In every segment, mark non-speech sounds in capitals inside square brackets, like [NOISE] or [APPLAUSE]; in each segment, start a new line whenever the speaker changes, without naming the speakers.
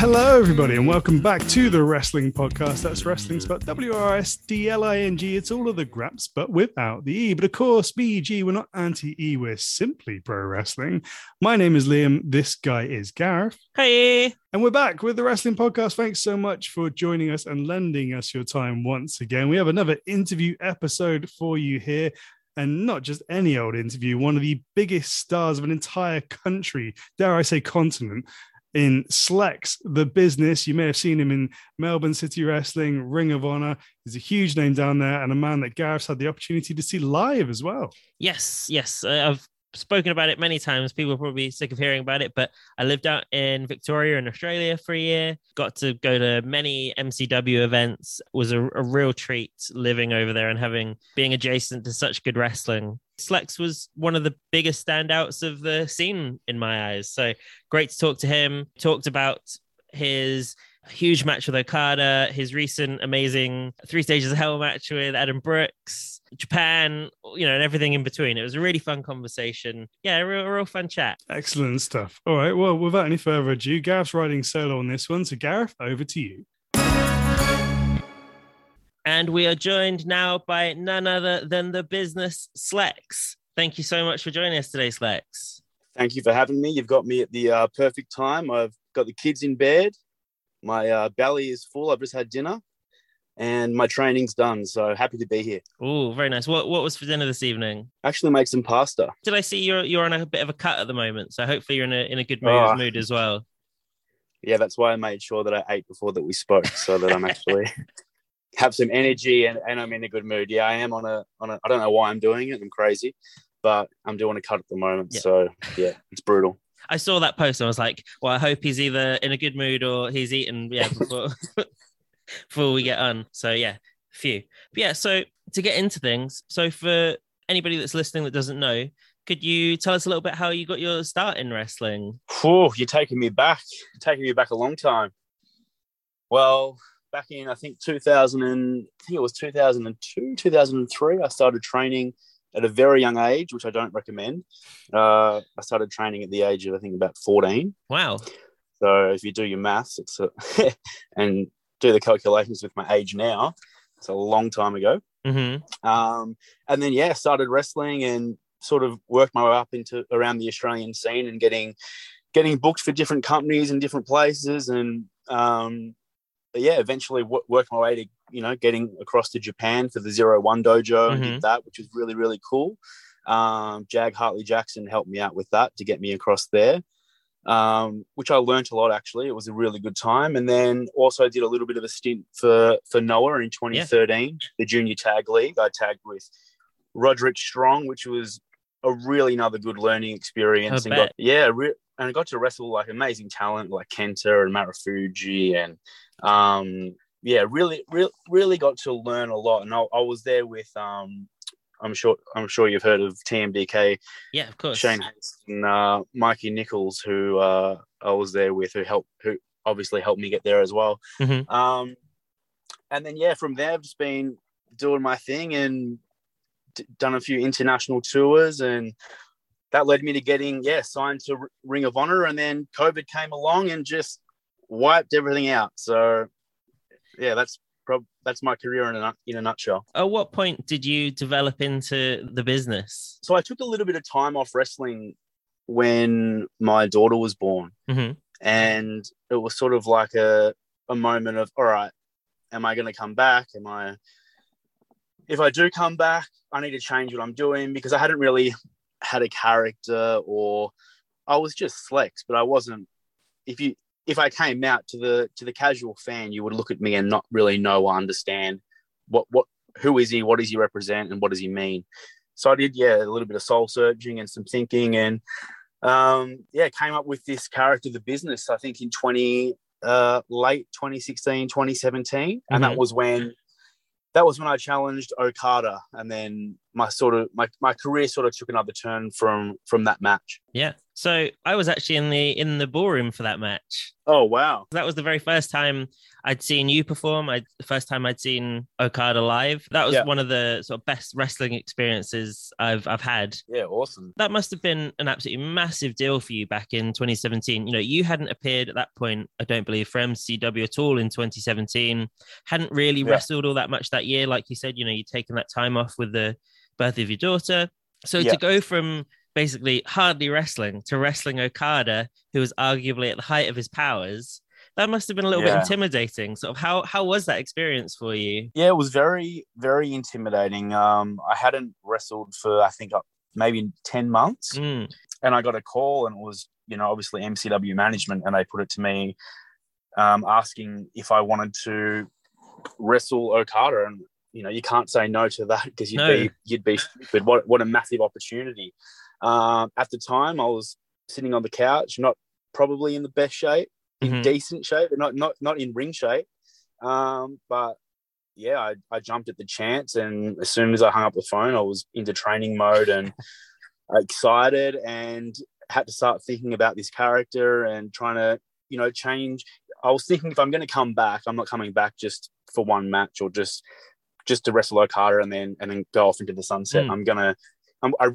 Hello, everybody, and welcome back to the Wrestling Podcast. That's wrestling spelled W R S D L I N G. It's all of the graps, but without the E. But of course, BG, we're not anti E, we're simply pro wrestling. My name is Liam. This guy is Gareth.
Hey.
And we're back with the Wrestling Podcast. Thanks so much for joining us and lending us your time once again. We have another interview episode for you here and not just any old interview, one of the biggest stars of an entire country, dare I say continent, in Slex, the business. You may have seen him in Melbourne City Wrestling, Ring of Honor. He's a huge name down there and a man that Gareth's had the opportunity to see live as well.
Yes, yes. I've spoken about it many times. People are probably sick of hearing about it, but I lived out in Victoria in Australia for a year. Got to go to many MCW events. It was a, a real treat living over there and having being adjacent to such good wrestling. Slex was one of the biggest standouts of the scene in my eyes. So great to talk to him. Talked about his huge match with Okada, his recent amazing three stages of hell match with Adam Brooks, Japan, you know, and everything in between. It was a really fun conversation. Yeah, a real, a real fun chat.
Excellent stuff. All right. Well, without any further ado, Gareth's riding solo on this one. So, Gareth, over to you.
And we are joined now by none other than the business Slex. Thank you so much for joining us today, Slex.
Thank you for having me. You've got me at the uh, perfect time. I've got the kids in bed. My uh, belly is full. I've just had dinner and my training's done. So happy to be here.
Oh, very nice. What what was for dinner this evening?
Actually, make some pasta.
Did I see you're you're on a bit of a cut at the moment? So hopefully you're in a in a good mood, oh. mood as well.
Yeah, that's why I made sure that I ate before that we spoke, so that I'm [LAUGHS] actually have some energy and, and I'm in a good mood. Yeah, I am on a on a. I don't know why I'm doing it. I'm crazy, but I'm doing a cut at the moment. Yeah. So yeah, it's brutal.
I saw that post and I was like, well, I hope he's either in a good mood or he's eaten. Yeah, [LAUGHS] before [LAUGHS] before we get on. So yeah, few. But yeah, so to get into things, so for anybody that's listening that doesn't know, could you tell us a little bit how you got your start in wrestling?
Oh, you're taking me back, you're taking me back a long time. Well, back in I think 2000 and I think it was 2002, 2003, I started training at a very young age, which I don't recommend. Uh, I started training at the age of I think about 14.
Wow.
So if you do your maths, it's a, [LAUGHS] and do the calculations with my age now, it's a long time ago.
Mm-hmm.
Um, and then yeah, started wrestling and sort of worked my way up into around the Australian scene and getting getting booked for different companies and different places and um, yeah, eventually w- worked my way to you know getting across to Japan for the Zero One Dojo mm-hmm. and did mm-hmm. that, which was really really cool. Um, Jag Hartley Jackson helped me out with that to get me across there, um, which I learned a lot actually. It was a really good time, and then also did a little bit of a stint for for Noah in 2013, yeah. the Junior Tag League. I tagged with Roderick Strong, which was a really another good learning experience.
and got,
yeah, re- and I got to wrestle like amazing talent like Kenta and Marufuji and um, yeah, really, really, really got to learn a lot. And I, I was there with, um, I'm sure, I'm sure you've heard of TMDK.
Yeah, of course.
Shane and uh, Mikey Nichols, who uh, I was there with, who helped, who obviously helped me get there as well.
Mm-hmm.
Um, and then yeah, from there, I've just been doing my thing and d- done a few international tours and that led me to getting yeah signed to Ring of Honor, and then COVID came along and just wiped everything out. So yeah, that's prob- that's my career in a in a nutshell.
At what point did you develop into the business?
So I took a little bit of time off wrestling when my daughter was born,
mm-hmm.
and it was sort of like a a moment of all right, am I going to come back? Am I if I do come back, I need to change what I'm doing because I hadn't really had a character or I was just Slex, but I wasn't. If you if I came out to the to the casual fan, you would look at me and not really know or understand what what who is he, what does he represent, and what does he mean. So I did, yeah, a little bit of soul searching and some thinking, and um, yeah, came up with this character, the business. I think in twenty uh, late 2016, 2017, mm-hmm. and that mm-hmm. was when that was when I challenged Okada, and then my sort of my, my career sort of took another turn from from that match.
Yeah. So I was actually in the in the ballroom for that match.
Oh wow!
That was the very first time I'd seen you perform. I the first time I'd seen Okada live. That was
Yeah.
one of the sort of best wrestling experiences I've I've had.
Yeah, awesome.
That must have been an absolutely massive deal for you back in 2017. You know, you hadn't appeared at that point, I don't believe, for MCW at all in 2017. Hadn't really
Yeah.
wrestled all that much that year, like you said. You know, you'd taken that time off with the birth of your daughter. So
Yeah.
to go from basically hardly wrestling to wrestling Okada, who was arguably at the height of his powers, that must have been a little bit intimidating. Sort of how how was that experience for you?
Yeah, it was very, very intimidating. Um, I hadn't wrestled for I think maybe ten months,
Mm,
and I got a call, and it was you know obviously MCW management, and they put it to me, um, asking if I wanted to wrestle Okada, and you know you can't say no to that because you'd
No.
be you'd be stupid. What what a massive opportunity! Um, at the time, I was sitting on the couch, not probably in the best shape, in
Mhm.
decent shape, not not not in ring shape. Um, but yeah, I, I jumped at the chance, and as soon as I hung up the phone, I was into training mode and [LAUGHS] excited, and had to start thinking about this character and trying to, you know, change. I was thinking if I'm going to come back, I'm not coming back just for one match or just just to wrestle Okada and then and then go off into the sunset.
Mm.
I'm gonna, I,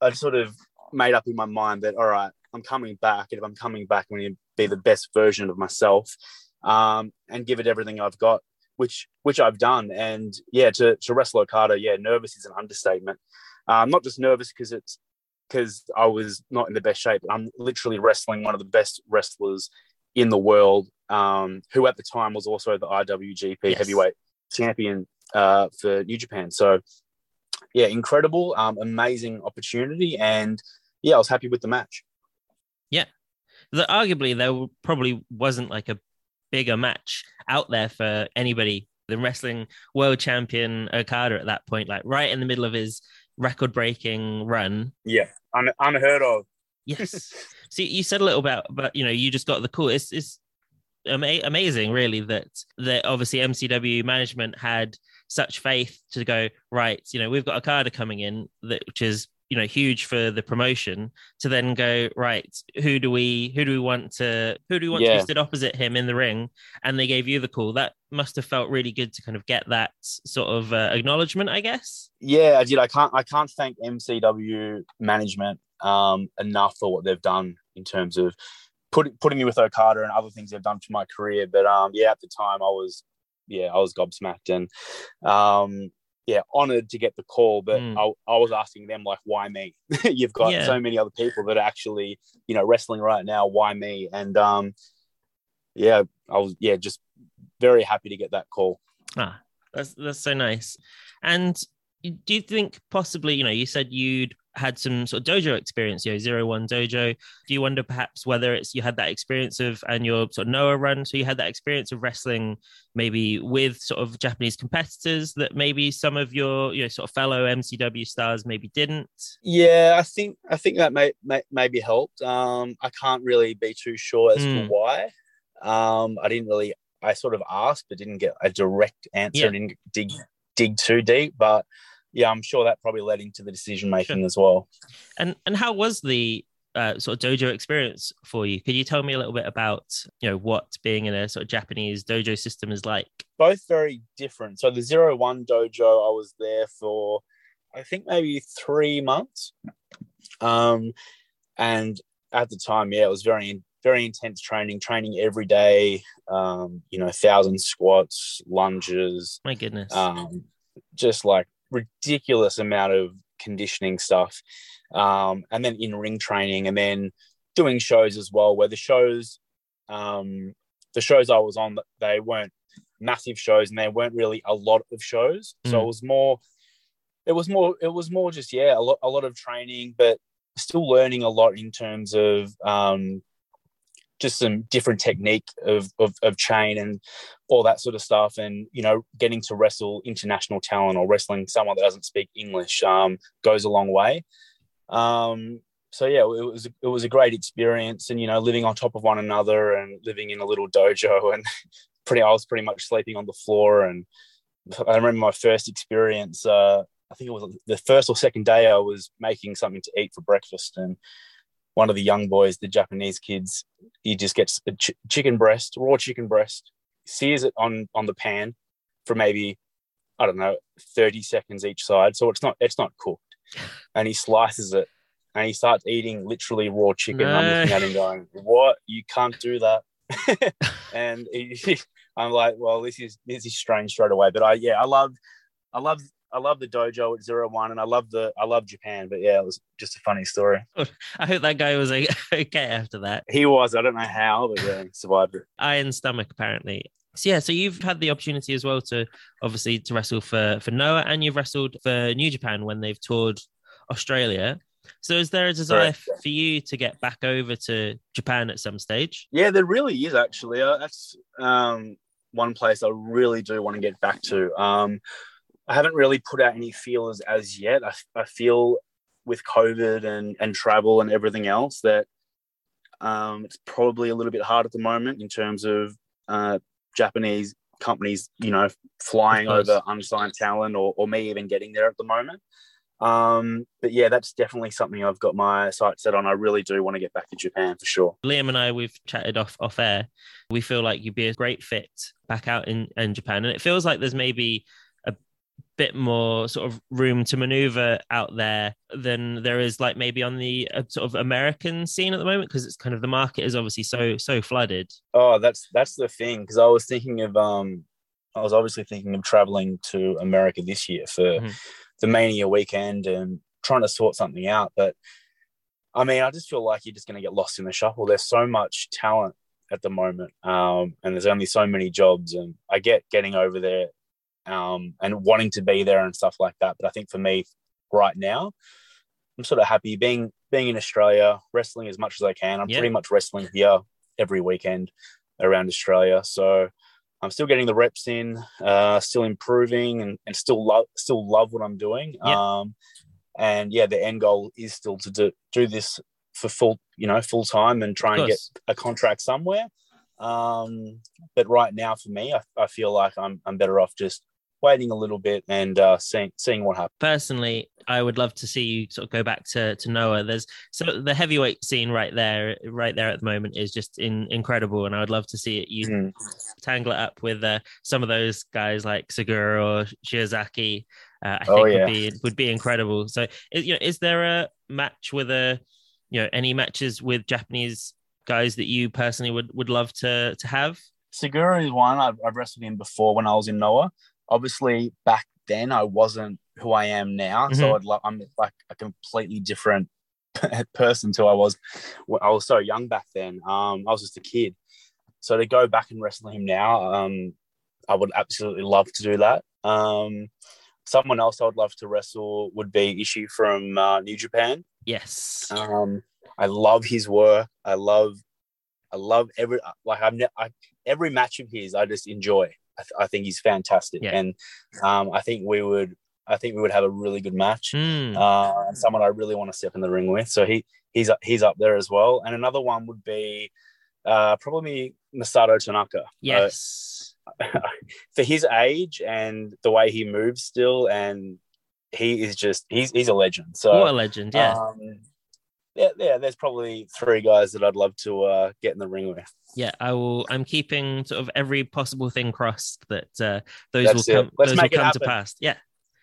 I sort of made up in my mind that all right, I'm coming back, and if I'm coming back, I'm going to be the best version of myself, um, and give it everything I've got, which which I've done. And yeah, to to wrestle Okada, yeah, nervous is an understatement. Um, not just nervous because it's because I was not in the best shape. But I'm literally wrestling one of the best wrestlers in the world, um, who at the time was also the IWGP
Yes.
heavyweight champion uh, for New Japan. So yeah, incredible, um, amazing opportunity, and yeah, I was happy with the match.
that arguably there probably wasn't like a bigger match out there for anybody than wrestling world champion Okada at that point, like right in the middle of his record breaking run.
Yeah, un- unheard of.
Yes. [LAUGHS] See, you said a little about, but you know, you just got the cool. It's, it's ama- amazing, really, that that obviously MCW management had such faith to go right. You know, we've got Okada coming in, that which is you know huge for the promotion. To then go right, who do we who do we want to who do we want to
Yeah.
be stood opposite him in the ring? And they gave you the call. That must have felt really good to kind of get that sort of uh, acknowledgement, I guess.
Yeah, I did. I can't. I can't thank MCW management um, enough for what they've done in terms of put, putting me with Okada and other things they've done for my career. But um, yeah, at the time, I was yeah, I was gobsmacked and um, yeah, honored to get the call. But
Mm.
I, I was asking them like, why me? [LAUGHS] You've got
Yeah.
so many other people that are actually you know wrestling right now. Why me? And um, yeah, I was yeah just very happy to get that call.
Ah, that's that's so nice. And do you think possibly, you know, you said you'd had some sort of dojo experience, you know, zero one dojo. Do you wonder perhaps whether it's you had that experience of and your sort of Noah run, so you had that experience of wrestling maybe with sort of Japanese competitors that maybe some of your you know sort of fellow MCW stars maybe didn't?
Yeah, I think I think that may, may maybe helped. Um, I can't really be too sure as to
Mm.
why. Um, I didn't really. I sort of asked, but didn't get a direct answer.
Yeah.
Didn't dig dig too deep, but yeah, I'm sure that probably led into the decision making as well.
And and how was the uh, sort of dojo experience for you? Could you tell me a little bit about you know what being in a sort of Japanese dojo system is like?
Both very different. So the zero one dojo, I was there for, I think maybe three months, um, and at the time, yeah, it was very very intense training, training every day. Um, you know, thousand squats, lunges,
My goodness.
um, just like ridiculous amount of conditioning stuff, um, and then in ring training, and then doing shows as well. Where the shows, um, the shows I was on, they weren't massive shows, and there weren't really a lot of shows. So
Mm.
it was more, it was more, it was more just yeah, a lot, a lot of training, but still learning a lot in terms of um, just some different technique of, of, of chain and all that sort of stuff. And you know getting to wrestle international talent or wrestling someone that doesn't speak english um, goes a long way. Um, so yeah it was it was a great experience and you know living on top of one another and living in a little dojo [LAUGHS] and pretty i was pretty much sleeping on the floor. And i remember my first experience uh, i think it was the first or second day i was making something to eat for breakfast. And one of the young boys, the Japanese kids, he just gets a ch- chicken breast, raw chicken breast, sears it on on the pan for maybe I don't know, 30 seconds each side. So it's not it's not cooked. And he slices it and he starts eating literally raw chicken. No. I'm looking at him going, What? You can't do that. [LAUGHS] and he, [LAUGHS] I'm like, well, this is this is strange straight away. But I yeah, I love I love I love the dojo at zero one, and I love the I love Japan. But yeah, it was just a funny story. [LAUGHS]
I hope that guy was [LAUGHS] okay after that.
He was. I don't know how, but yeah, he survived it.
Iron stomach, apparently. So yeah, so you've had the opportunity as well to obviously to wrestle for for Noah, and you've wrestled for New Japan when they've toured Australia. So is there a desire for you to get back over to Japan at some stage?
Yeah, there really is actually. Uh, that's um, one place I really do want to get back to. Um, I haven't really put out any feelers as yet. I, I feel with COVID and and travel and everything else that um, it's probably a little bit hard at the moment in terms of uh, Japanese companies, you know, flying over unsigned talent or, or me even getting there at the moment. Um, but yeah, that's definitely something I've got my sights set on. I really do want to get back to Japan for sure.
Liam and I, we've chatted off off air. We feel like you'd be a great fit back out in, in Japan, and it feels like there's maybe bit more sort of room to maneuver out there than there is like maybe on the uh, sort of American scene at the moment because it's kind of the market is obviously so so flooded.
Oh, that's that's the thing because I was thinking of um I was obviously thinking of traveling to America this year for. Mm-hmm the Mania weekend and trying to sort something out. But I mean, I just feel like you're just going to get lost in the shuffle. There's so much talent at the moment, um, and there's only so many jobs. And I get getting over there um, and wanting to be there and stuff like that. But I think for me, right now, I'm sort of happy being being in Australia, wrestling as much as I can. I'm yeah. pretty much wrestling here every weekend around Australia. So I'm still getting the reps in, uh, still improving, and, and still love still love what I'm doing. Yeah. Um, and yeah, the end goal is still to do, do this for full, you know, full time and try and get a contract somewhere. Um, but right now, for me, I, I feel like I'm I'm better off just waiting a little bit and uh, seeing seeing what happens.
Personally, I would love to see you sort of go back to to Noah. There's so the heavyweight scene right there, right there at the moment is just in, incredible, and I would love to see it. You mm. tangle it up with uh, some of those guys like Sugiura or Shiozaki. Uh, I oh, think yeah. would be would be incredible. So, you know, is there a match with a, you know, any matches with Japanese guys that you personally would would love to to have?
Sugiura is one I've, I've wrestled him before when I was in Noah obviously back then I wasn't who I am now. Mm-hmm. So I'd lo- I'm like a completely different [LAUGHS] person to I was. I was so young back then. Um, I was just a kid. So to go back and wrestle him now, um, I would absolutely love to do that. Um, someone else I would love to wrestle would be Ishii from uh, New Japan.
Yes.
Um, I love his work. I love, I love every like I've ne- I, every match of his. I just enjoy. I, th- I think he's fantastic, yeah. and um, I think we would I think we would have a really good match. Mm. Uh, and someone I really want to step in the ring with. So he he's he's up there as well. And another one would be uh, probably Masato Tanaka.
Yes.
Uh, [LAUGHS] for his age and the way he moves still, and he is just he's he's a legend. So
what a legend, yeah. Um,
yeah, yeah, there's probably three guys that I'd love to uh, get in the ring with.
Yeah, I will. I'm keeping sort of every possible thing crossed that uh, those That's will come. Those will come to pass. Yeah,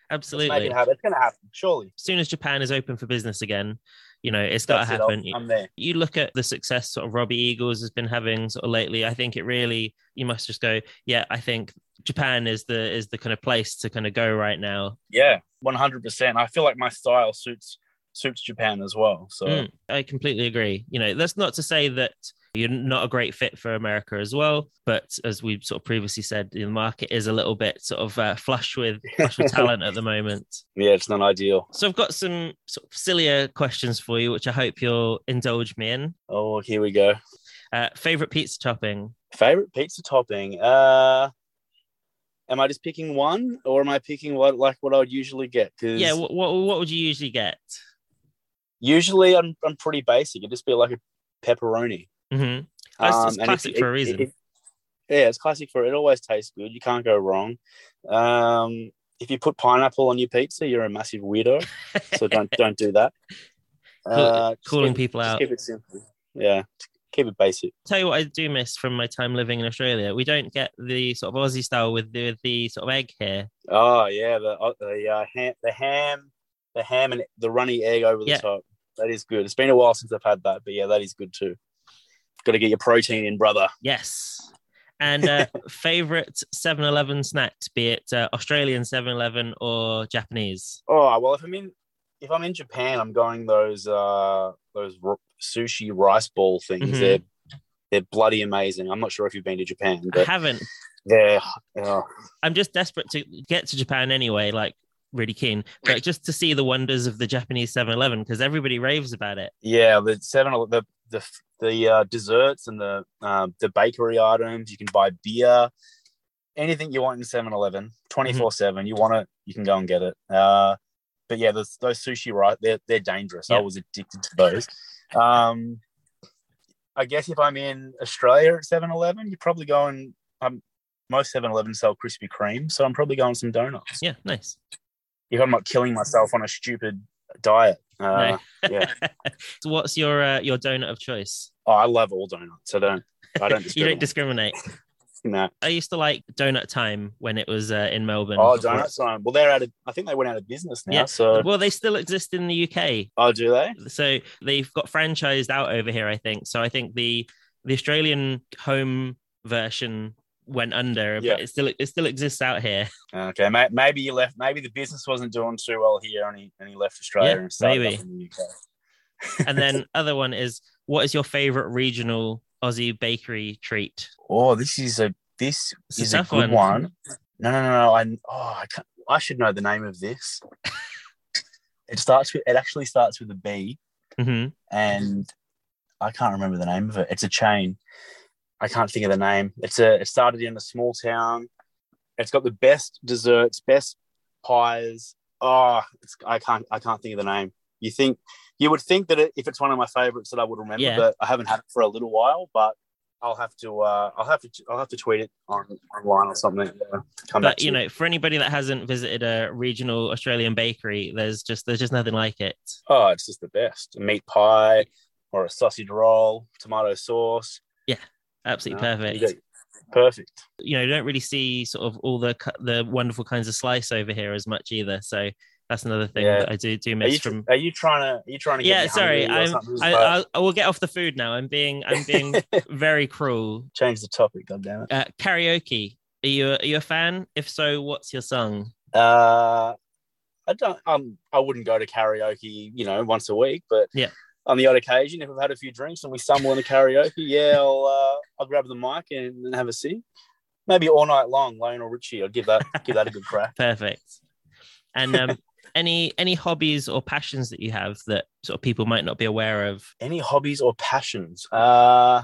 absolutely.
It happen. It's going to happen, surely.
As soon as Japan is open for business again, you know, it's got to happen.
It. I'm there.
You look at the success sort of Robbie Eagles has been having sort of lately. I think it really you must just go, yeah, I think Japan is the is the kind of place to kind of go right now.
Yeah, 100. percent I feel like my style suits suits Japan as well. So mm,
I completely agree. You know, that's not to say that you're not a great fit for America as well, but as we sort of previously said, the market is a little bit sort of uh, flush with flush with talent at the [LAUGHS] moment.
Yeah, it's not ideal.
So I've got some sort of sillier questions for you, which I hope you'll indulge me in.
Oh, here we go.
Uh, favorite pizza topping?
Favorite pizza topping? Uh am I just picking one, or am I picking what like what I would usually get?
Cause yeah, what, what, what would you usually get?
Usually, I'm I'm pretty basic. It'd just be like a pepperoni.
Mm-hmm. Um, it's classic it, for a reason. It, it,
yeah, it's classic for it. Always tastes good. You can't go wrong. Um, if you put pineapple on your pizza, you're a massive weirdo. so don't [LAUGHS] don't do that. Uh,
calling
keep
people out.
Keep it simple. Yeah, keep it basic.
Tell you what I do miss from my time living in Australia. We don't get the sort of Aussie style with the, with the sort of egg here.
Oh yeah, the uh, the uh, ham, the ham, the ham and the runny egg over the
Yeah.
top. That is good. It's been a while since I've had that, but yeah, that is good too. Got to get your protein in, brother.
Yes. And uh, [LAUGHS] favorite 7 Eleven snacks, be it uh, Australian 7 Eleven or Japanese.
Oh well, if I'm in if I'm in Japan, I'm going those uh those r- sushi rice ball things.
Mhm.
They're they're bloody amazing. I'm not sure if you've been to Japan,
I haven't.
they're oh,
I'm just desperate to get to Japan anyway, like really keen, but just to see the wonders of the Japanese 7 Eleven because everybody raves about it.
yeah. The seven the the the uh, desserts and the um, the bakery items. You can buy beer, anything you want in 7-Eleven, 24 seven. You want it, you can go and get it. Uh, but yeah, those those sushi right, they're they're dangerous. I was addicted to those. Um, I guess if I'm in Australia at 7-Eleven, you're probably going. Um, most 7-Eleven sell Krispy Kreme, so I'm probably going some donuts.
Yeah, nice.
If I'm not killing myself on a stupid diet. Uh,
No.
yeah. [LAUGHS]
so what's your uh, your donut of choice?
Oh, I love all donuts. I don't. I don't. [LAUGHS]
you don't
discriminate. No. [LAUGHS]
I used to like Doughnut Time when it was uh, in Melbourne.
Oh,
before-
donuts. Um, well, they're out of. I think they went out of business now.
Yeah.
So,
Well, they still exist in the UK.
oh, do they?
So they've got franchised out over here, I think. So I think the the Australian home version went under,
Yeah.
but it still it still exists out here.
Okay, maybe you left. Maybe the business wasn't doing too well here, and he and he left Australia
Yeah,
and started
maybe.
in the UK.
And then [LAUGHS] other one is what is your favorite regional Aussie bakery treat?
Oh, this is a this
It's
is a,
tough
good
one.
one. No, no, no, no. I oh, I can't, I should know the name of this. [LAUGHS] it starts with. It actually starts with a B,
hmm
and I can't remember the name of it. It's a chain. I can't think of the name. It's a. It started in a small town. It's got the best desserts, best pies. Oh, it's, I can't. I can't think of the name. You think you would think that it, if it's one of my favorites that I would remember,
Yeah.
but I haven't had it for a little while. But I'll have to. Uh, I'll have to. I'll have to tweet it on online or something. Yeah. Come.
But you know, for anybody that hasn't visited a regional Australian bakery, there's just there's just nothing like it.
Oh, it's just the best. A meat pie or a sausage roll, tomato sauce.
Absolutely perfect.
you perfect.
you know, you don't really see sort of all the the wonderful kinds of slice over here as much either. So that's another thing
Yeah.
that I do do
Are
miss
you,
from.
are you trying to? Are you trying to? Get
Yeah, sorry, I'm. I, I, I will get off the food now. I'm being I'm being [LAUGHS] very cruel.
change the topic. God damn it.
Uh, karaoke. Are you a, are you a fan? If so, what's your song?
Uh, I don't. Um, I wouldn't go to karaoke. You know, once a week, but
Yeah.
On the odd occasion, if I've had a few drinks and we stumble into karaoke, yeah, I'll uh, I'll grab the mic and, and have a sing. Maybe all night long, Lionel Richie. I'll give that give that a good crack. [LAUGHS]
Perfect. And um, [LAUGHS] any any hobbies or passions that you have that sort of people might not be aware of
Any hobbies or passions? Uh,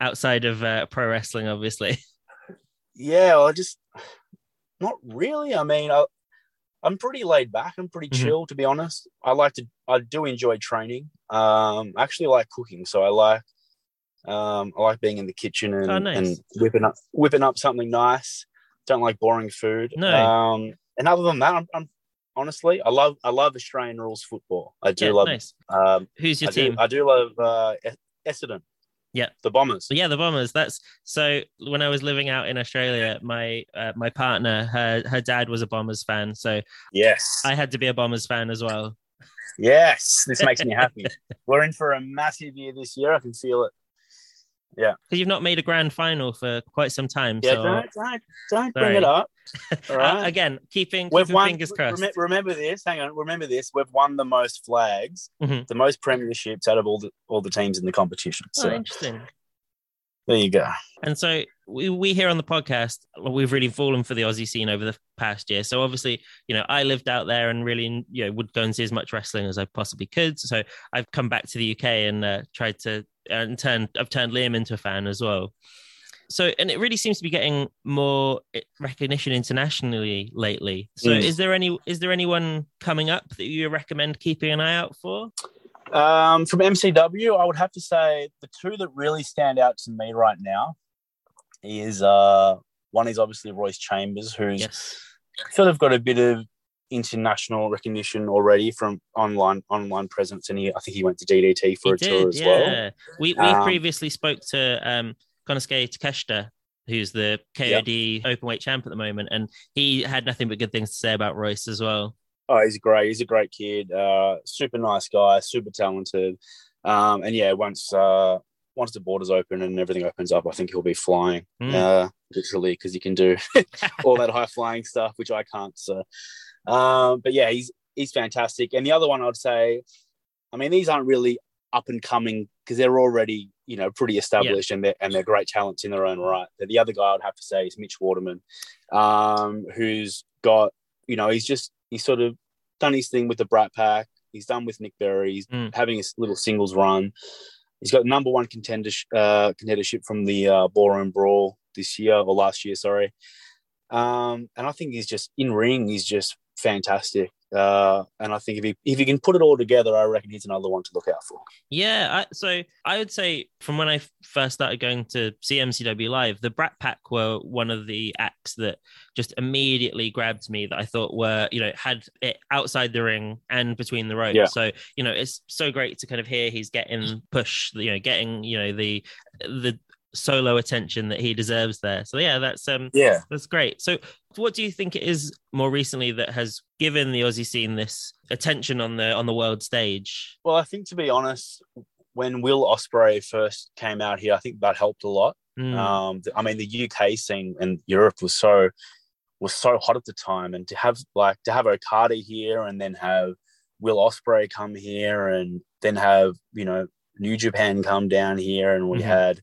outside of uh, pro wrestling, obviously.
yeah, well, I just not really. I mean, I, I'm pretty laid back. I'm pretty
Mhm.
chill, to be honest. I like to. I do enjoy training. Um, I actually like cooking, so I like. Um, I like being in the kitchen and,
Oh, nice.
and whipping up whipping up something nice. Don't like boring food.
No.
Um, and other than that, I'm, I'm honestly, I love I love Australian rules football. I do
Yeah,
love.
nice.
Um,
Who's your
I do,
team?
I do love uh, Essendon.
Yeah.
the Bombers.
Yeah, the Bombers. That's so. When I was living out in Australia, my uh, my partner, her her dad was a Bombers fan, so
Yes.
I had to be a Bombers fan as well.
Yes, this makes me happy. [LAUGHS] We're in for a massive year this year. I can feel it.
Yeah, because you've not made a grand final for quite some time.
Yeah,
so
don't don't, don't bring it up. [LAUGHS] All
uh, again, keeping, keeping
won.
fingers crossed.
rem- remember this. Hang on. Remember this. We've won the most flags,
Mhm.
the most premierships out of all the all the teams in the competition.
Oh,
So
interesting.
there you go.
And so we, we here on the podcast, we've really fallen for the Aussie scene over the past year. So obviously, you know, I lived out there and really, you know, would go and see as much wrestling as I possibly could. So I've come back to the UK and uh, tried to and turned I've turned Liam into a fan as well. So and it really seems to be getting more eh, recognition internationally lately. So
Mm.
is there any is there anyone coming up that you recommend keeping an eye out for?
Um, from MCW, I would have to say the two that really stand out to me right now is uh one is obviously Royce Chambers, who's
Yes.
sort of got a bit of international recognition already from online online presence, and he I think he went to DDT for
He
a tour
did,
as
yeah.
well.
We we
Um,
previously spoke to um Konosuke Takeshita, who's the KOD openweight champ at the moment, and he had nothing but good things to say about Royce as well.
Oh, he's great. He's a great kid. Uh, super nice guy. Super talented. Um, and yeah, once uh, once the borders open and everything opens up, I think he'll be flying.
Mm.
Uh, literally, because he can do [LAUGHS] all that high flying stuff, which I can't. So, um, but yeah, he's he's fantastic. And the other one I'd say, I mean, these aren't really up and coming because they're already you know pretty established and they're and they're great talents in their own right. But the other guy I'd have to say is Mitch Waterman, um, who's got you know he's just he's sort of done his thing with the Brat Pack. He's done with Nick Berry. He's
Mm.
having his little singles run. He's got number one contender uh, contendership from the uh, Ballroom Brawl this year or last year, sorry. Um, and I think he's just in ring. He's just fantastic. Uh, and I think if he if he can put it all together, I reckon he's another one to look out for.
Yeah, I, so I would say from when I first started going to CMCW live, the Brat Pack were one of the acts that just immediately grabbed me that I thought were, you know, had it outside the ring and between the ropes.
Yeah.
So, you know, it's so great to kind of hear he's getting push, you know, getting, you know, the the solo attention that he deserves there. So yeah, that's um
Yeah.
that's great. So, what do you think it is more recently that has given the Aussie scene this attention on the on the world stage?
Well, I think to be honest, when Will Ospreay first came out here, I think that helped a lot.
Mm,
Um, I mean, the UK scene and Europe was so was so hot at the time, and to have like to have Okada here, and then have Will Ospreay come here, and then have you know New Japan come down here, and we
Mhm.
had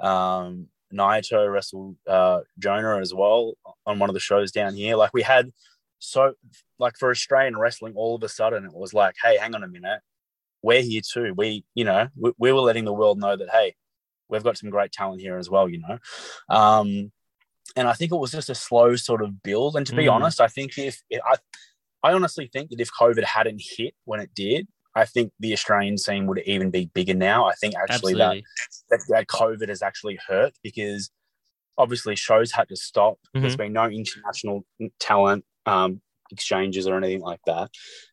um, Naito wrestle uh, Jonah as well on one of the shows down here. Like we had so like for Australian wrestling, all of a sudden it was like, hey, hang on a minute, we're here too. We you know we, we were letting the world know that hey, we've got some great talent here as well. You know. Um, and I think it was just a slow sort of build. And to be
Mm.
honest, I think if I, I honestly think that if COVID hadn't hit when it did, I think the Australian scene would even be bigger now. I think actually that, that that COVID has actually hurt because obviously shows had to stop. There's been no international talent um, exchanges or anything like that.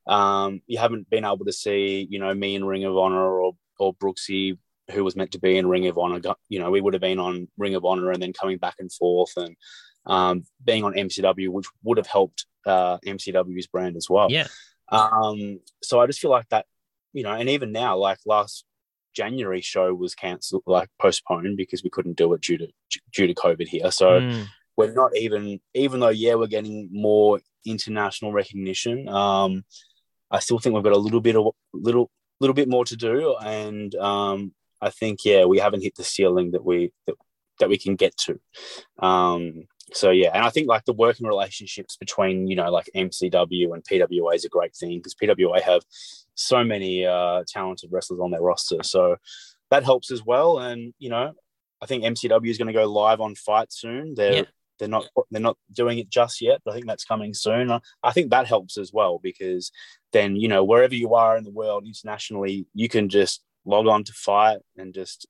Um, you haven't been able to see, you know, me in Ring of Honor or or Brooksy, who was meant to be in Ring of Honor. You know, we would have been on Ring of Honor and then coming back and forth and um, being on MCW, which would have helped uh, MCW's brand as well.
Yeah.
Um, so I just feel like that, you know, and even now, like last January show was cancelled, like postponed because we couldn't do it due to due to COVID here. So
Mm,
we're not even, even though yeah, we're getting more international recognition. Um, I still think we've got a little bit of little little bit more to do, and um, I think yeah, we haven't hit the ceiling that we that, that we can get to. Um, so yeah, and I think like the working relationships between you know like MCW and PWA is a great thing because PWA have so many uh, talented wrestlers on their roster, so that helps as well. And you know, I think MCW is going to go live on FITE soon. They're
Yeah.
they're not they're not doing it just yet, but I think that's coming soon. I- I think that helps as well because then you know wherever you are in the world internationally, you can just log on to FITE and just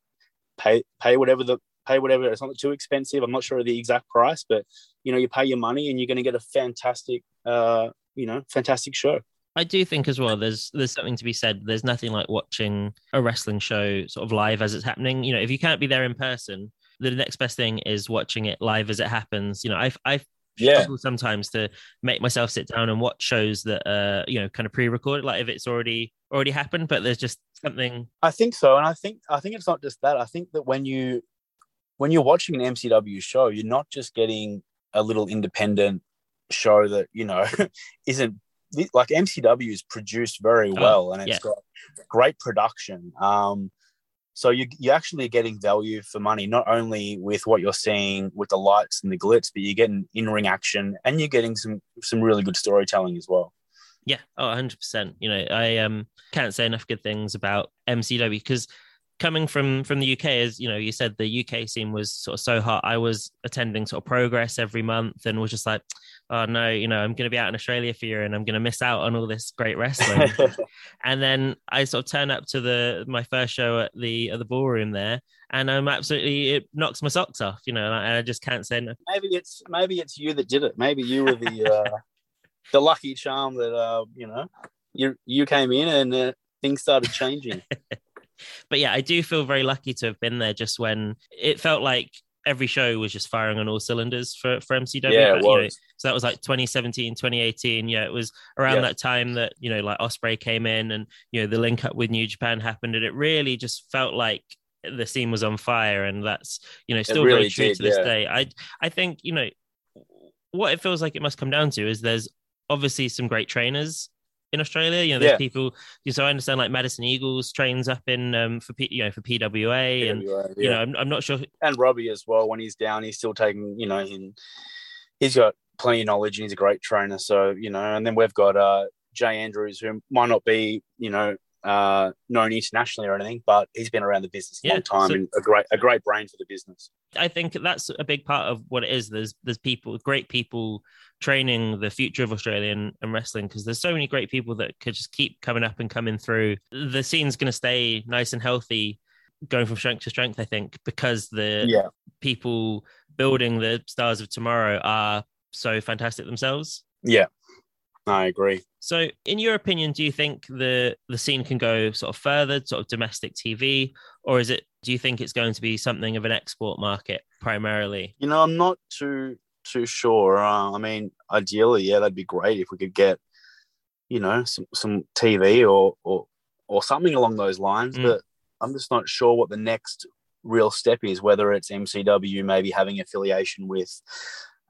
pay pay whatever the pay whatever. It's not too expensive. I'm not sure of the exact price, but you know you pay your money and you're going to get a fantastic uh you know fantastic show.
I do think as well. There's there's something to be said. There's nothing like watching a wrestling show sort of live as it's happening. You know, if you can't be there in person, the next best thing is watching it live as it happens. You know, I've I've
Yeah.
struggle sometimes to make myself sit down and watch shows that uh you know kind of pre-recorded, like if it's already already happened. But there's just something.
I think so, and I think I think it's not just that. I think that when you when you're watching an MCW show, you're not just getting a little independent show that you know [LAUGHS] isn't like MCW is produced very
Oh,
well, and it's
yeah.
got great production. Um, so you you're actually getting value for money, not only with what you're seeing with the lights and the glitz, but you're getting in ring action, and you're getting some some really good storytelling as well.
Yeah, oh, 100%. You know, I um can't say enough good things about MCW because coming from from the UK, as you know, you said the UK scene was sort of so hot. I was attending sort of Progress every month and was just like, oh no, you know, I'm going to be out in Australia for a year and I'm going to miss out on all this great wrestling. [LAUGHS] and then I sort of turn up to the my first show at the at the ballroom there, and I'm absolutely it knocks my socks off. You know, and I, I just can't say enough.
maybe it's maybe it's you that did it. Maybe you were the uh, the lucky charm that uh, you know you you came in and uh, things started changing. [LAUGHS]
but yeah, I do feel very lucky to have been there just when it felt like every show was just firing on all cylinders for, for MCW.
Yeah,
but,
it
you know, so that was like 2017, 2018. Yeah, it was around
Yeah.
that time that, you know, like Ospreay came in and, you know, the link up with New Japan happened. And it really just felt like the scene was on fire. And that's, you know, still
really
very true
did,
to this
yeah.
day. I, I think, you know, what it feels like it must come down to is there's obviously some great trainers in Australia. You know, there's
Yeah.
people. So I understand like Madison Eagles trains up in um for P, you know for PWA, and
Yeah,
you know I'm, I'm not sure.
and Robbie as well. When he's down, he's still taking, you know, in, he's got plenty of knowledge and he's a great trainer. So, you know, and then we've got uh, Jay Andrews, who might not be, you know, uh, known internationally or anything, but he's been around the business a
Yeah,
long time
so-
and a great, a great brain for the business.
I think that's a big part of what it is. There's there's people, great people training the future of Australian and wrestling because there's so many great people that could just keep coming up and coming through. The scene's going to stay nice and healthy, going from strength to strength. I think because the
Yeah.
people building the stars of tomorrow are so fantastic themselves.
Yeah. I agree.
So, in your opinion, do you think the the scene can go sort of further, sort of domestic TV, or is it? Do you think it's going to be something of an export market primarily?
You know, I'm not too too sure. Uh, I mean, ideally, yeah, that'd be great if we could get, you know, some some TV or or or something along those lines.
Mm.
But I'm just not sure what the next real step is. Whether it's MCW maybe having affiliation with,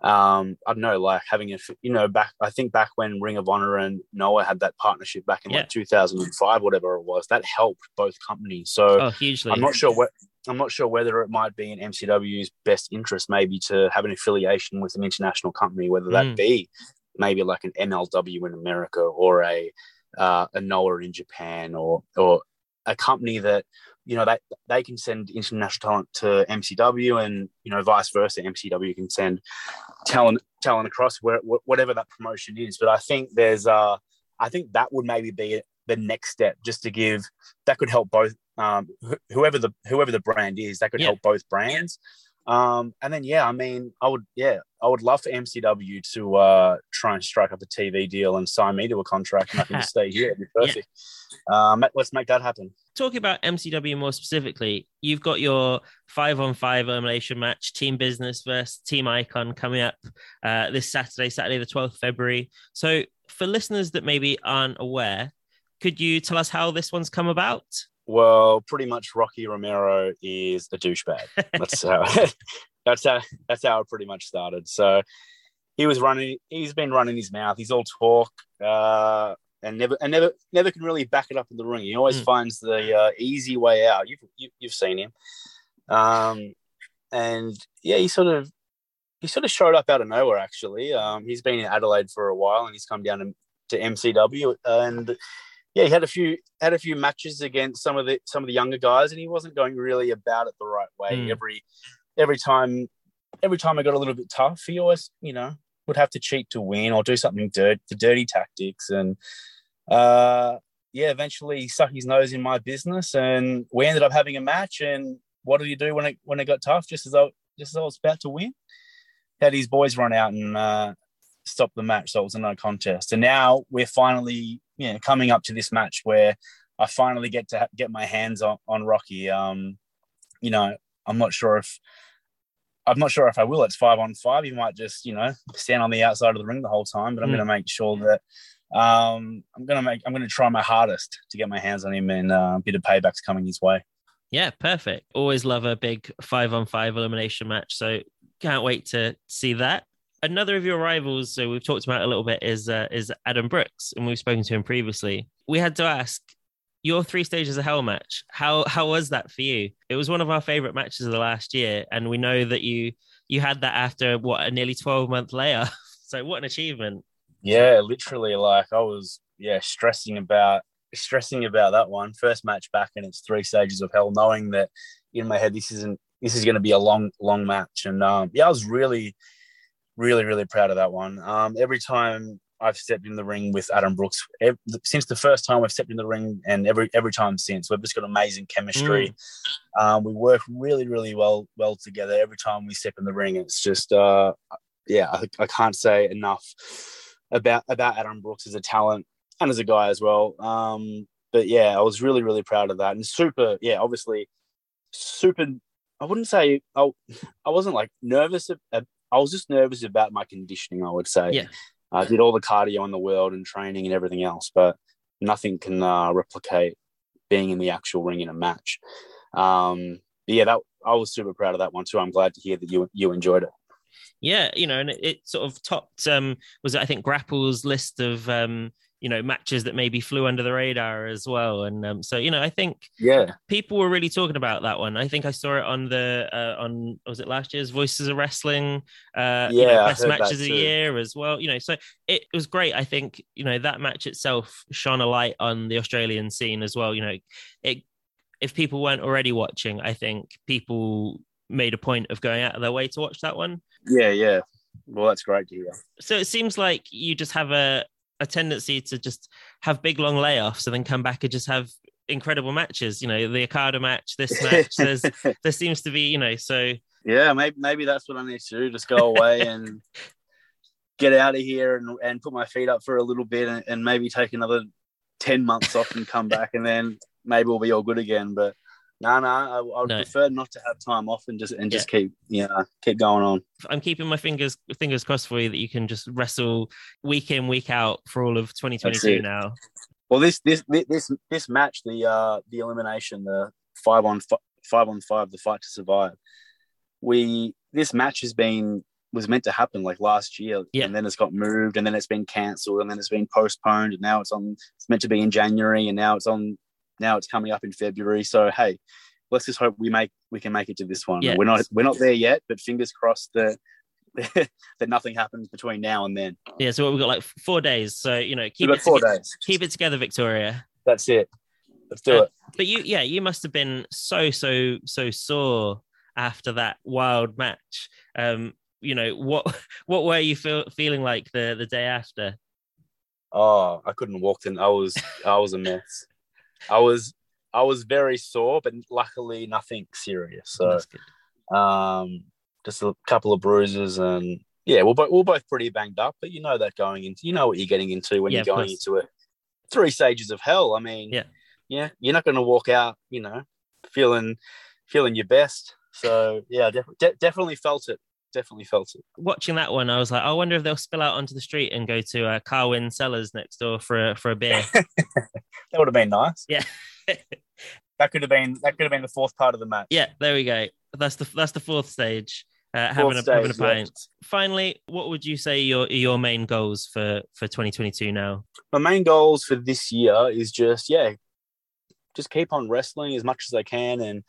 um, I don't know, like having a, you know, back. I think back when Ring of Honor and Noah had that partnership back in
Yeah.
like 2005, whatever it was, that helped both companies. So.
Oh, hugely.
I'm not sure what I'm not sure whether it might be in MCW's best interest maybe to have an affiliation with an international company, whether that
Mm.
be maybe like an MLW in America or a uh, a Noah in Japan or or a company that you know they they can send international talent to MCW and you know vice versa MCW can send talent talent across where whatever that promotion is but I think there's uh I think that would maybe be the next step just to give that could help both um wh- whoever the whoever the brand is that could
Yeah.
help both brands um and then yeah I mean I would yeah I would love for MCW to uh try and strike up a TV deal and sign me to a contract and I can [LAUGHS] stay here it'd be
Yeah.
perfect um let's make that happen
Talking about MCW more specifically, you've got your five on five elimination match, Team Business versus Team Icon coming up uh, this Saturday, Saturday the 12th February. So, for listeners that maybe aren't aware, could you tell us how this one's come about?
Well, pretty much Rocky Romero is a douchebag. That's [LAUGHS] how [LAUGHS] that's how that's how it pretty much started. So he was running he's been running his mouth. He's all talk uh and never and never never can really back it up in the ring. He always
Mm.
finds the uh, easy way out. You've you, you've seen him. Um and yeah, he sort of he sort of showed up out of nowhere actually. Um he's been in Adelaide for a while and he's come down to, to MCW and yeah, he had a few had a few matches against some of the some of the younger guys, and he wasn't going really about it the right way.
Mm.
Every every time every time it got a little bit tough, he always you know would have to cheat to win or do something dirt the dirty tactics, and uh, yeah, eventually he stuck his nose in my business, and we ended up having a match. And what did he do when it when it got tough? Just as I just as I was about to win, had his boys run out and uh, stop the match, so it was a no contest. And now we're finally you know, coming up to this match where I finally get to ha- get my hands on, on Rocky. Um, you know, I'm not sure if I'm not sure if I will. It's five on five. He might just, you know, stand on the outside of the ring the whole time. But I'm
Mm.
going to make sure that um, I'm going to make I'm going to try my hardest to get my hands on him, and uh, a bit of payback's coming his way.
Yeah, perfect. Always love a big five on five elimination match. So, can't wait to see that. Another of your rivals, so we've talked about a little bit, is uh, is Adam Brooks, and we've spoken to him previously. We had to ask your three stages of hell match. How how was that for you? It was one of our favorite matches of the last year, and we know that you you had that after what a nearly twelve month layoff. [LAUGHS] So what an achievement!
Yeah, literally, like I was, yeah, stressing about stressing about that one first match back, and it's three stages of hell, knowing that in my head this isn't this is going to be a long, long match, and um, yeah, I was really, really, really proud of that one. Um, every time I've stepped in the ring with Adam Brooks, ev- since the first time I've stepped in the ring, and every every time since, we've just got amazing chemistry. Um, we work really, really well well together every time we step in the ring. It's just, uh, yeah, I, I can't say enough about about Adam Brooks as a talent and as a guy as well. Um, but yeah, I was really really proud of that and super. Yeah, obviously super. I wouldn't say I, I wasn't like nervous. I was just nervous about my conditioning. I would say.
Yeah.
I did all the cardio in the world and training and everything else, but nothing can uh, replicate being in the actual ring in a match. Um, yeah, that I was super proud of that one too. I'm glad to hear that you you enjoyed it.
Yeah, you know, and it, it sort of topped um was it, I think Grapple's list of um you know matches that maybe flew under the radar as well. And um, so you know i think
yeah.
people were really talking about that one. I think i saw it on the uh, on was it last year's voices of wrestling uh yeah you know, best matches of the year as well you know so it was great. I think you know that match itself shone a light on the australian scene as well. You know it if people weren't already watching i think people made a point of going out of their way to watch that one.
Yeah yeah. Well that's great to hear.
So it seems like you just have a a tendency to just have big long layoffs and then come back and just have incredible matches. You know, the Okada match, this [LAUGHS] match. There's there seems to be, you know, so
yeah, maybe maybe that's what I need to do. Just go away and get out of here and, and put my feet up for a little bit and, and maybe take another ten months off and come back and then maybe we'll be all good again. But no, no, I, I would no. prefer not to have time off and just and just yeah. keep you know keep going on.
I'm keeping my fingers fingers crossed for you that you can just wrestle week in week out for all of 2022 now.
Well, this this this this match, the uh the elimination, the five on five on five, the fight to survive. We this match has been was meant to happen like last year,
yeah.
and then it's got moved, and then it's been cancelled, and then it's been postponed, and now it's on. It's meant to be in January, and now it's on now it's coming up in February. So hey, let's just hope we make we can make it to this one. Yeah. We're not we're not there yet, but fingers crossed that [LAUGHS] that nothing happens between now and then.
Yeah, so we've got like four days. So you know, keep it
four days.
Keep it together, Victoria.
That's it. Let's do uh, it.
But you, yeah, you must have been so so so sore after that wild match. Um, you know what [LAUGHS] what were you feel, feeling like the the day after?
Oh, I couldn't walk in. I was I was a mess. I was I was very sore, but luckily nothing serious. So, um, just a couple of bruises, and yeah, we're both we're both pretty banged up. But you know that going into you know what you're getting into when yeah, you're going into it. Three stages of hell. I mean,
yeah,
yeah, you're not going to walk out, you know, feeling feeling your best. So yeah, def- de- definitely felt it definitely felt it.
Watching that one, I was like, I wonder if they'll spill out onto the street and go to uh, Carwyn Cellars next door for a, for a beer. [LAUGHS]
that would have been nice.
Yeah. [LAUGHS]
that could have been that could have been the fourth part of the match.
Yeah, there we go. That's the that's the fourth stage. Uh, having a stage, having a pint. Yeah. Finally, what would you say your your main goals for for 2022 now?
My main goals for this year is just yeah, just keep on wrestling as much as I can and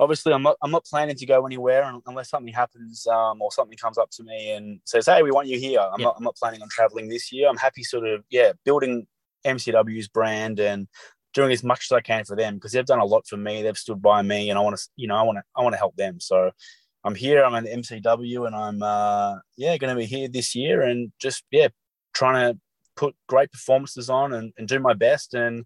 obviously I'm not I'm not planning to go anywhere unless something happens um, or something comes up to me and says, "Hey, we want you here." I'm yeah. not I'm not planning on traveling this year. I'm happy, sort of, yeah, building MCW's brand and doing as much as I can for them because they've done a lot for me. They've stood by me, and I want to, you know, I want to I want to help them. So I'm here. I'm in the MCW, and I'm uh, yeah going to be here this year and just yeah trying to put great performances on and, and do my best and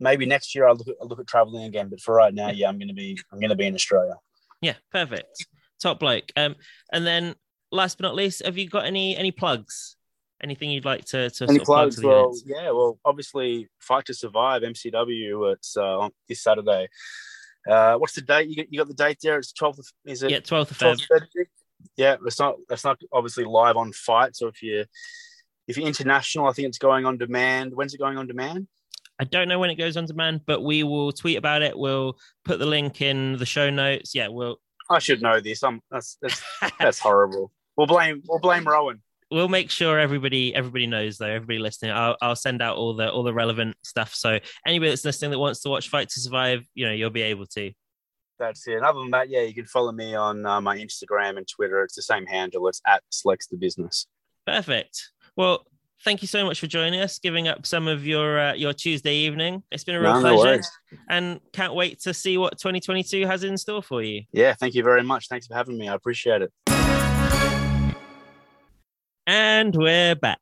maybe next year I'll look at, I'll look at traveling again. But for right now, yeah, I'm going to be I'm going to be in Australia.
Yeah, perfect. Top bloke. Um, and then last but not least, have you got any any plugs? Anything you'd like to, to
any plugs? Plug well, yeah, well, obviously, FITE to Survive MCW. It's uh, this Saturday. Uh, what's the date? You got, you got the date there? It's 12th. Is it?
Yeah, 12th of Feb.
Yeah, it's not. It's not obviously live on Fight. So if you if you're international, I think it's going on demand. When's it going on demand?
I don't know when it goes on demand, but we will tweet about it. We'll put the link in the show notes. Yeah, we'll.
I should know this. I'm that's that's, that's horrible. We'll blame we'll blame Rowan.
We'll make sure everybody everybody knows though. Everybody listening, I'll, I'll send out all the all the relevant stuff. So anybody that's listening that wants to watch Fight to Survive, you know, you'll be able to.
That's it. And other than that, yeah, you can follow me on uh, my Instagram and Twitter. It's the same handle. It's at Slex the Business.
Perfect. Well, thank you so much for joining us, giving up some of your uh, your Tuesday evening. It's been a real no, pleasure, no and can't wait to see what 2022 has in store for you.
Yeah, thank you very much. Thanks for having me. I appreciate it.
And we're back,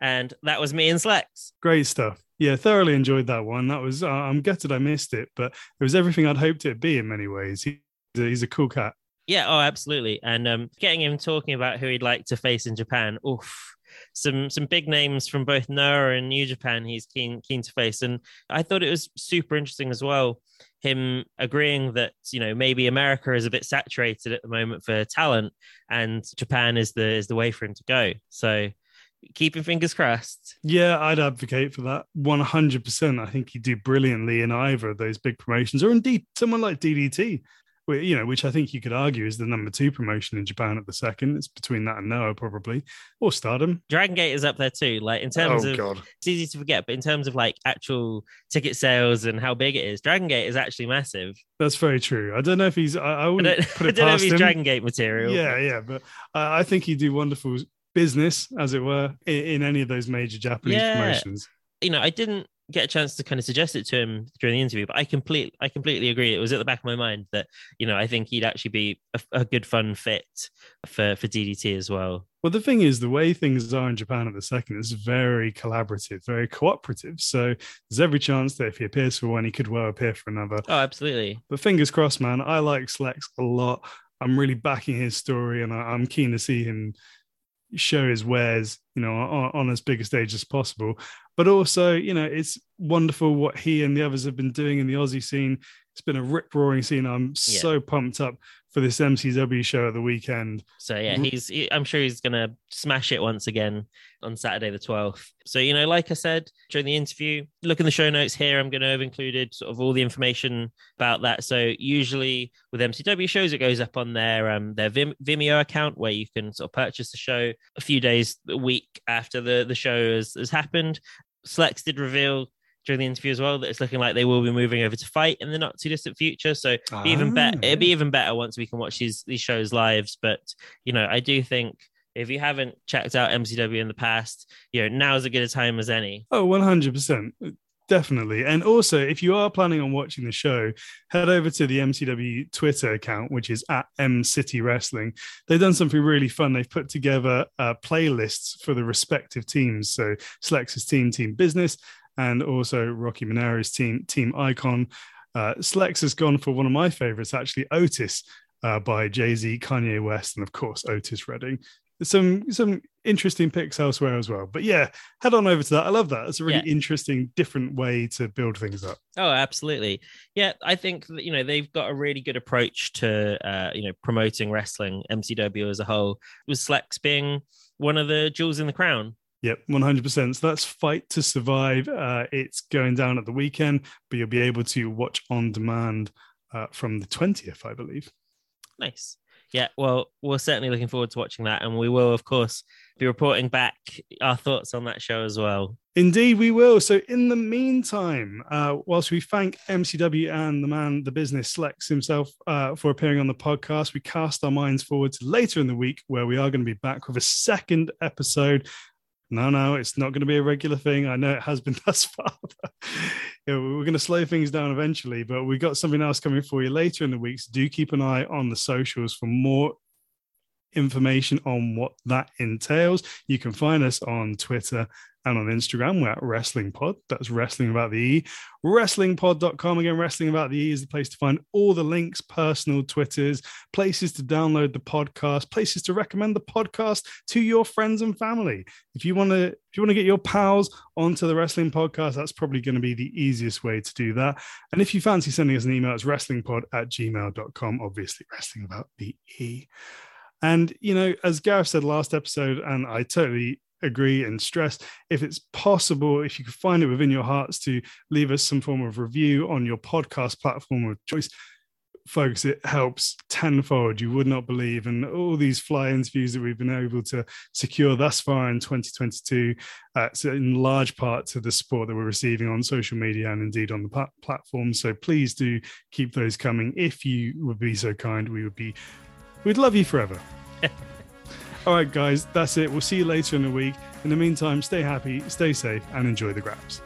and that was me and Slex.
Great stuff. Yeah, thoroughly enjoyed that one. That was uh, I'm gutted I missed it, but it was everything I'd hoped it'd be in many ways. He, he's a cool cat.
Yeah, oh, absolutely. And um, getting him talking about who he'd like to face in Japan, oof some some big names from both Noah and New Japan. He's keen keen to face, and I thought it was super interesting as well. Him agreeing that you know maybe America is a bit saturated at the moment for talent, and Japan is the is the way for him to go. So keeping fingers crossed.
Yeah, I'd advocate for that 100%. I think he'd do brilliantly in either of those big promotions, or indeed someone like DDT, you know, which I think you could argue is the number two promotion in Japan at the second. It's between that and Noah, probably, or Stardom.
Dragon Gate is up there too. Like in terms
oh,
of,
God.
it's easy to forget, but in terms of like actual ticket sales and how big it is, Dragon Gate is actually massive.
That's very true. I don't know if he's, I, I
I
wouldn't
don't,
put [LAUGHS]
I
it
don't know if he's
him.
Dragon Gate material.
Yeah, yeah, but I I think he'd do wonderful business, as it were, in, in any of those major Japanese
Yeah.
promotions.
you know, I didn't get a chance to kind of suggest it to him during the interview, but I complete, I completely agree. It was at the back of my mind that you know I think he'd actually be a, a good fun fit for for DDT as well.
Well, the thing is, the way things are in Japan at the second is very collaborative, very cooperative. So there's every chance that if he appears for one, he could well appear for another.
Oh, absolutely.
But fingers crossed, man. I like Slex a lot. I'm really backing his story, and I, I'm keen to see him show his wares, you know, on, on as big a stage as possible. But also, you know, it's wonderful what he and the others have been doing in the Aussie scene. It's been a rip roaring scene. I'm
Yeah.
so pumped up for this MCW show at the weekend.
So yeah, he's. He, I'm sure he's gonna smash it once again on Saturday the 12th. So you know, like I said during the interview, look in the show notes here. I'm gonna have included sort of all the information about that. So usually with MCW shows, it goes up on their um their Vimeo account where you can sort of purchase the show a few days, a week after the the show has, has happened. Slex did reveal during the interview as well that it's looking like they will be moving over to FITE in the not too distant future. So be even better.
Ah,
It'd be even better once we can watch these these shows lives. But you know, I do think if you haven't checked out MCW in the past, you know, now is as good a time as any.
Oh, 100%. Definitely. And also, if you are planning on watching the show, head over to the MCW Twitter account, which is at M City Wrestling. They've done something really fun. They've put together uh, playlists for the respective teams. So, Slex's team, Team Business, and also Rocky Monaro's team, Team Icon. Uh, Slex has gone for one of my favorites, actually, Otis. Uh, by Jay Z, Kanye West, and of course Otis Redding. Some some interesting picks elsewhere as well. But yeah, head on over to that. I love that. It's a really
Yeah.
interesting, different way to build things up.
Oh, absolutely. Yeah, I think that, you know they've got a really good approach to uh, you know promoting wrestling, MCW as a whole. With Slex being one of the jewels in the crown.
Yep, 100%. So that's Fight to Survive. Uh, it's going down at the weekend, but you'll be able to watch on demand uh, from the 20th, I believe.
Nice. Yeah, well, we're certainly looking forward to watching that, and we will, of course, be reporting back our thoughts on that show as well.
Indeed, we will. So, in the meantime, uh, whilst we thank MCW and the man, the business, Slex himself, uh, for appearing on the podcast, we cast our minds forward to later in the week where we are going to be back with a second episode. No, no, it's not going to be a regular thing. I know it has been [LAUGHS] thus far. you know, we're going to slow things down eventually, but we've got something else coming for you later in the week. So, do keep an eye on the socials for more information on what that entails. You can find us on Twitter and on Instagram. We're at Wrestling Pod. That's Wrestling About the E. wrstlingpod.com. Again, Wrestling About the E is the place to find all the links, personal Twitters, places to download the podcast, places to recommend the podcast to your friends and family. If you want to, if you want to get your pals onto the Wrestling Podcast, that's probably going to be the easiest way to do that. And if you fancy sending us an email, it's wrestlingpod at gmail.com. Obviously, Wrestling About the E. And, you know, as Gareth said last episode, and I totally agree and stress, if it's possible, if you can find it within your hearts to leave us some form of review on your podcast platform of choice, folks, it helps tenfold. You would not believe. And all these fly interviews that we've been able to secure thus far in 2022, uh, in large part to the support that we're receiving on social media and indeed on the pla- platform. So please do keep those coming. If you would be so kind, we would be We'd love you forever. [LAUGHS] All right, guys, that's it. We'll see you later in the week. In the meantime, stay happy, stay safe, and enjoy the grabs.